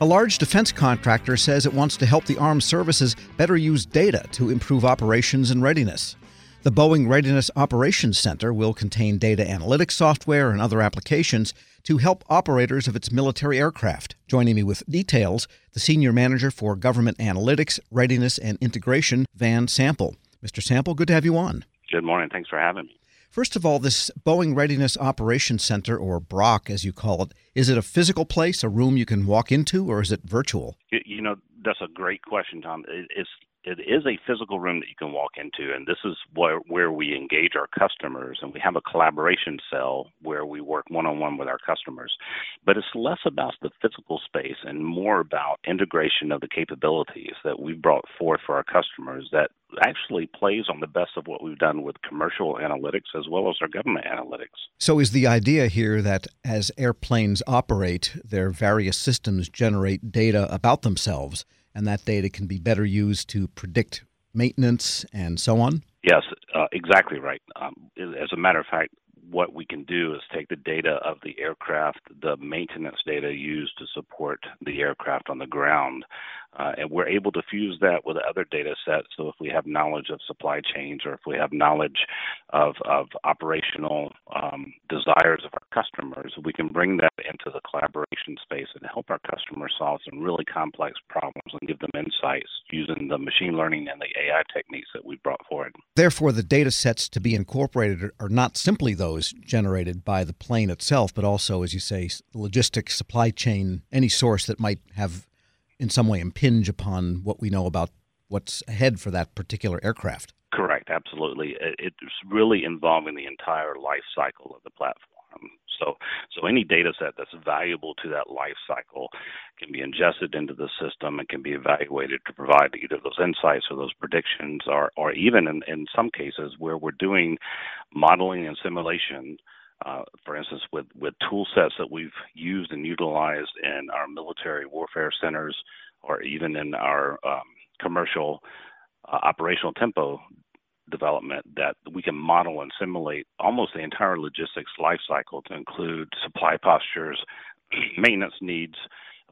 A large defense contractor says it wants to help the armed services better use data to improve operations and readiness. The Boeing Readiness Operations Center will contain data analytics software and other applications to help operators of its military aircraft. Joining me with details, the Senior Manager for Government Analytics, Readiness, and Integration, Van Sample. Mr. Sample, good to have you on. Good morning. Thanks for having me. First of all, this Boeing Readiness Operations Center, or BROC as you call it, is it a physical place, a room you can walk into, or is it virtual? You know, that's a great question, Tom. It's it is a physical room that you can walk into, and this is where, where we engage our customers, and we have a collaboration cell where we work one on one with our customers. But it's less about the physical space and more about integration of the capabilities that we've brought forth for our customers that actually plays on the best of what we've done with commercial analytics as well as our government analytics. So, is the idea here that as airplanes operate, their various systems generate data about themselves? And that data can be better used to predict maintenance and so on? Yes, uh, exactly right. Um, as a matter of fact, what we can do is take the data of the aircraft, the maintenance data used to support the aircraft on the ground, uh, and we're able to fuse that with other data sets. So if we have knowledge of supply chains or if we have knowledge of, of operational um, desires of our customers, we can bring that into the collaboration space and help our customers solve some really complex problems and give them insights using the machine learning and the AI techniques that we've brought forward. Therefore, the data sets to be incorporated are not simply those generated by the plane itself, but also, as you say, logistics, supply chain, any source that might have in some way impinge upon what we know about what's ahead for that particular aircraft. Correct, absolutely. It's really involving the entire life cycle of the platform. So, so any data set that's valuable to that life cycle can be ingested into the system and can be evaluated to provide either those insights or those predictions, or, or even in, in some cases where we're doing modeling and simulation uh, for instance, with, with tool sets that we've used and utilized in our military warfare centers or even in our um, commercial uh, operational tempo development that we can model and simulate almost the entire logistics life cycle to include supply postures, maintenance needs,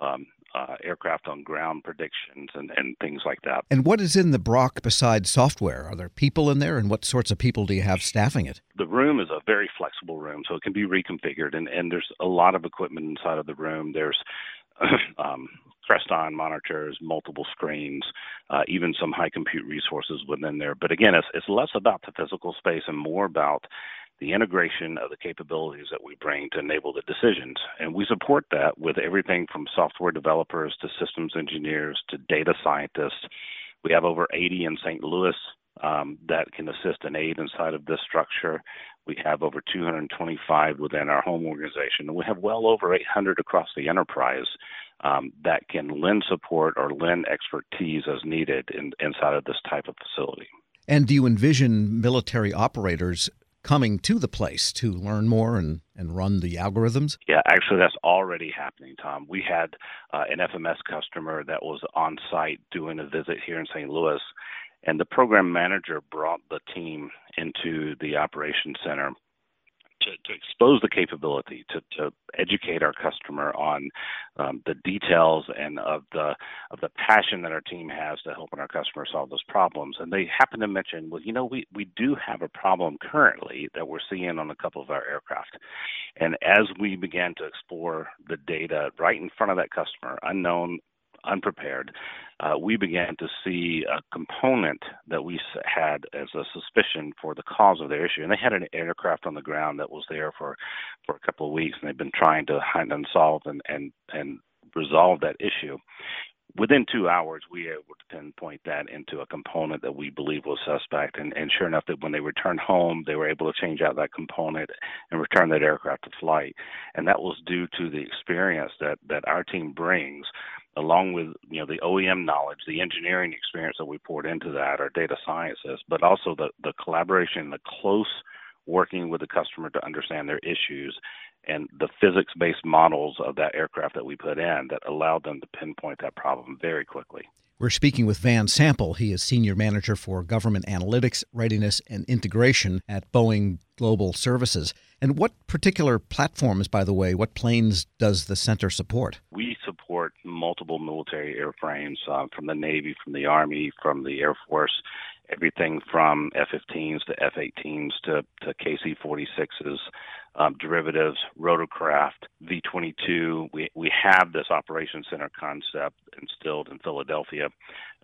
um, uh, aircraft on ground predictions and, and things like that. And what is in the BROC besides software? Are there people in there, and what sorts of people do you have staffing it? The room is a very flexible room, so it can be reconfigured, and, and there's a lot of equipment inside of the room. There's um, Crestron monitors, multiple screens, uh, even some high compute resources within there. But again, it's, it's less about the physical space and more about the integration of the capabilities that we bring to enable the decisions. And we support that with everything from software developers to systems engineers to data scientists. We have over 80 in St. Louis um, that can assist and aid inside of this structure. We have over 225 within our home organization, and we have well over 800 across the enterprise um, that can lend support or lend expertise as needed in, inside of this type of facility. And do you envision military operators coming to the place to learn more and, and run the algorithms? Yeah, actually, that's already happening, Tom. We had uh, an FMS customer that was on site doing a visit here in St. Louis, and the program manager brought the team into the operations center to, to expose the capability, to, to educate our customer on um, the details and of the of the passion that our team has to helping our customers solve those problems. And they happen to mention, well, you know, we we do have a problem currently that we're seeing on a couple of our aircraft. And as we began to explore the data right in front of that customer, unknown unprepared, uh, we began to see a component that we had as a suspicion for the cause of their issue. And they had an aircraft on the ground that was there for, for a couple of weeks, and they've been trying to hunt and solve and, and, and resolve that issue within two hours, we were able to pinpoint that into a component that we believe was suspect. And, and sure enough, that when they returned home, they were able to change out that component and return that aircraft to flight. And that was due to the experience that, that our team brings, along with you know the OEM knowledge, the engineering experience that we poured into that, our data scientists, but also the the collaboration, the close working with the customer to understand their issues and the physics based models of that aircraft that we put in that allowed them to pinpoint that problem very quickly. We're speaking with Van Sample. He is Senior Manager for Government Analytics, Readiness, and Integration at Boeing Global Services. And what particular platforms, by the way, what planes does the center support? We support multiple military airframes uh, from the Navy, from the Army, from the Air Force, everything from F-15s to F-18s to, to KC-46s, um, derivatives, rotorcraft, V-22. We we have this operations center concept instilled in Philadelphia,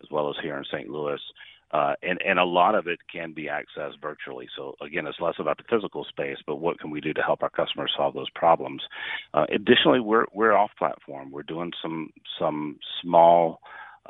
as well as here in St. Louis. Uh, and, and a lot of it can be accessed virtually. So again, it's less about the physical space, but what can we do to help our customers solve those problems? Uh, additionally, we're we're off platform. We're doing some some small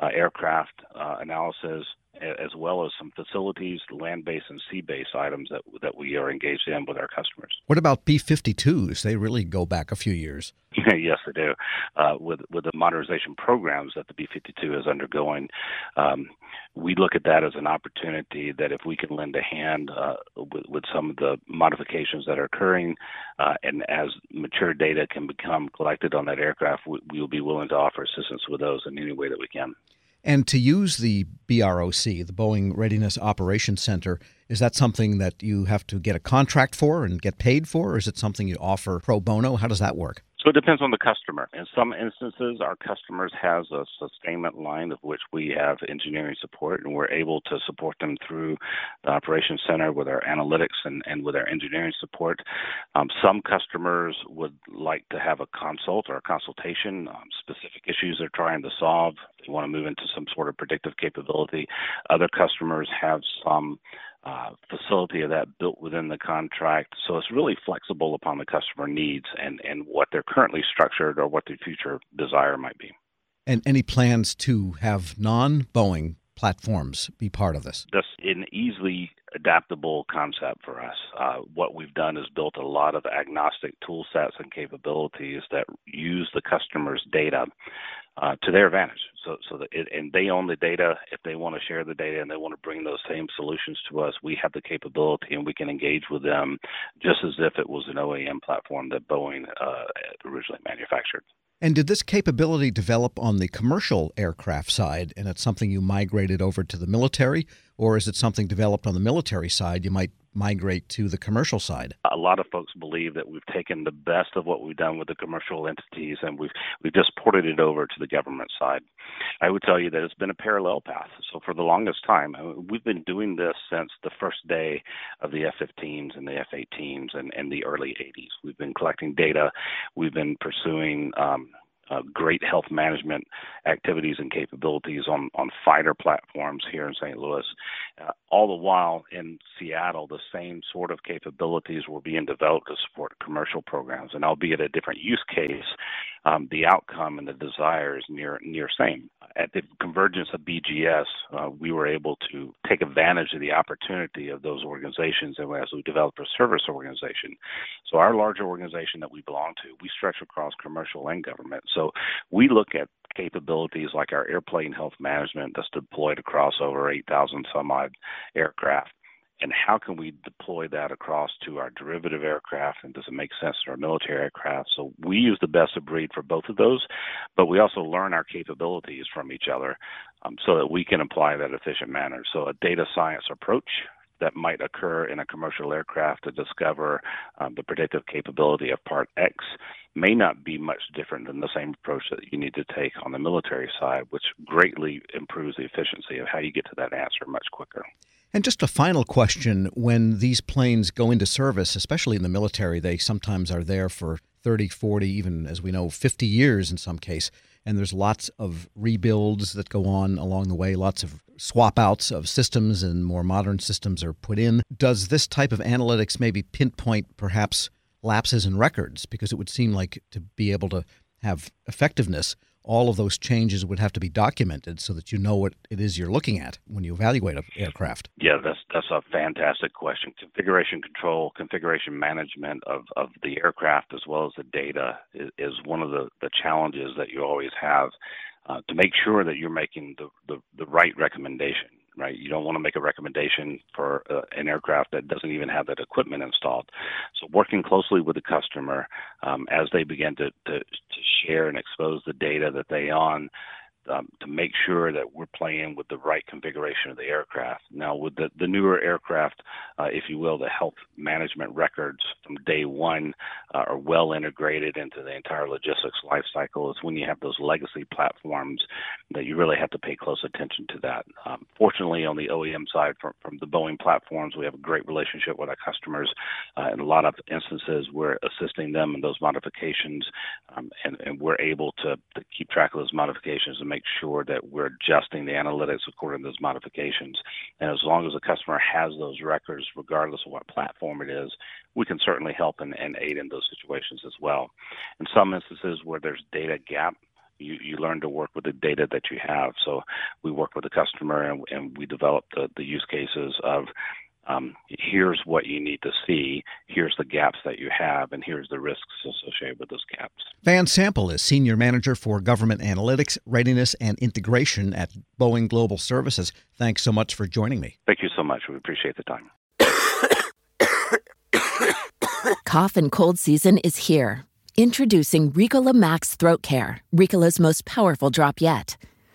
uh, aircraft uh, analysis as well as some facilities, land-based and sea-based items that that we are engaged in with our customers. What about B-52s? They really go back a few years. yes, they do. Uh, with with the modernization programs that the B-52 is undergoing, um, we look at that as an opportunity that if we can lend a hand uh, with, with some of the modifications that are occurring, uh, and as mature data can become collected on that aircraft, we, we will be willing to offer assistance with those in any way that we can. And to use the BROC, the Boeing Readiness Operations Center, is that something that you have to get a contract for and get paid for, or is it something you offer pro bono? How does that work? So it depends on the customer. In some instances, our customers has a sustainment line of which we have engineering support, and we're able to support them through the operations center with our analytics and, and with our engineering support. Um, some customers would like to have a consult or a consultation, um, specific issues they're trying to solve. They want to move into some sort of predictive capability. Other customers have some uh, facility of that built within the contract. So it's really flexible upon the customer needs and, and what they're currently structured or what their future desire might be. And any plans to have non Boeing platforms be part of this? That's an easily adaptable concept for us. Uh, what we've done is built a lot of agnostic tool sets and capabilities that use the customer's data uh, to their advantage. So, so that it, and they own the data. If they want to share the data and they want to bring those same solutions to us, we have the capability and we can engage with them just as if it was an OEM platform that Boeing uh, originally manufactured. And did this capability develop on the commercial aircraft side, and it's something you migrated over to the military, or is it something developed on the military side you might migrate to the commercial side? A lot of folks believe that we've taken the best of what we've done with the commercial entities and we've we've just ported it over to the government side. I would tell you that it's been a parallel path. So for the longest time, we've been doing this since the first day of the F-15s and the F-18s and, and the early 80s. We've been collecting data. We've been pursuing um, uh, great health management activities and capabilities on, on fighter platforms here in St. Louis. Uh, all the while in Seattle, the same sort of capabilities were being developed to support commercial programs, and albeit a different use case, um, the outcome and the desire is near near same. At the convergence of BGS, uh, we were able to take advantage of the opportunity of those organizations, and as we developed a service organization. So our larger organization that we belong to, we stretch across commercial and government. So we look at capabilities like our airplane health management that's deployed across over 8,000 some odd aircraft and how can we deploy that across to our derivative aircraft and does it make sense to our military aircraft so we use the best of breed for both of those but we also learn our capabilities from each other um, so that we can apply that efficient manner so a data science approach that might occur in a commercial aircraft to discover um, the predictive capability of part X may not be much different than the same approach that you need to take on the military side, which greatly improves the efficiency of how you get to that answer much quicker. And just a final question when these planes go into service, especially in the military, they sometimes are there for 30, 40, even as we know, 50 years in some case. And there's lots of rebuilds that go on along the way, lots of swap outs of systems and more modern systems are put in. Does this type of analytics maybe pinpoint perhaps lapses in records? Because it would seem like to be able to have effectiveness, all of those changes would have to be documented so that you know what it is you're looking at when you evaluate an aircraft. Yeah, that's that's a fantastic question. Configuration control, configuration management of, of the aircraft as well as the data is, is one of the, the challenges that you always have uh, to make sure that you're making the, the, the right recommendation right? You don't want to make a recommendation for uh, an aircraft that doesn't even have that equipment installed. So working closely with the customer um, as they begin to, to, to share and expose the data that they own um, to make sure that we're playing with the right configuration of the aircraft. Now, with the, the newer aircraft, uh, if you will, the health management records from day one uh, are well integrated into the entire logistics life cycle. It's when you have those legacy platforms that you really have to pay close attention to that. Um, fortunately, on the OEM side, from, from the Boeing platforms, we have a great relationship with our customers. Uh, in a lot of instances, we're assisting them in those modifications, um, and, and, we're able to, to keep track of those modifications and make sure that we're adjusting the analytics according to those modifications. And as long as the customer has those records, regardless of what platform it is, we can certainly help and, and aid in those situations as well. In some instances where there's data gap, you, you learn to work with the data that you have. So we work with the customer and, and we develop the, the use cases of um, here's what you need to see, here's the gaps that you have, and here's the risks associated with those gaps. Van Sample is Senior Manager for Government Analytics, Readiness, and Integration at Boeing Global Services. Thanks so much for joining me. Thank you so much. We appreciate the time. Cough and cold season is here. Introducing Ricola Max Throat Care, Ricola's most powerful drop yet.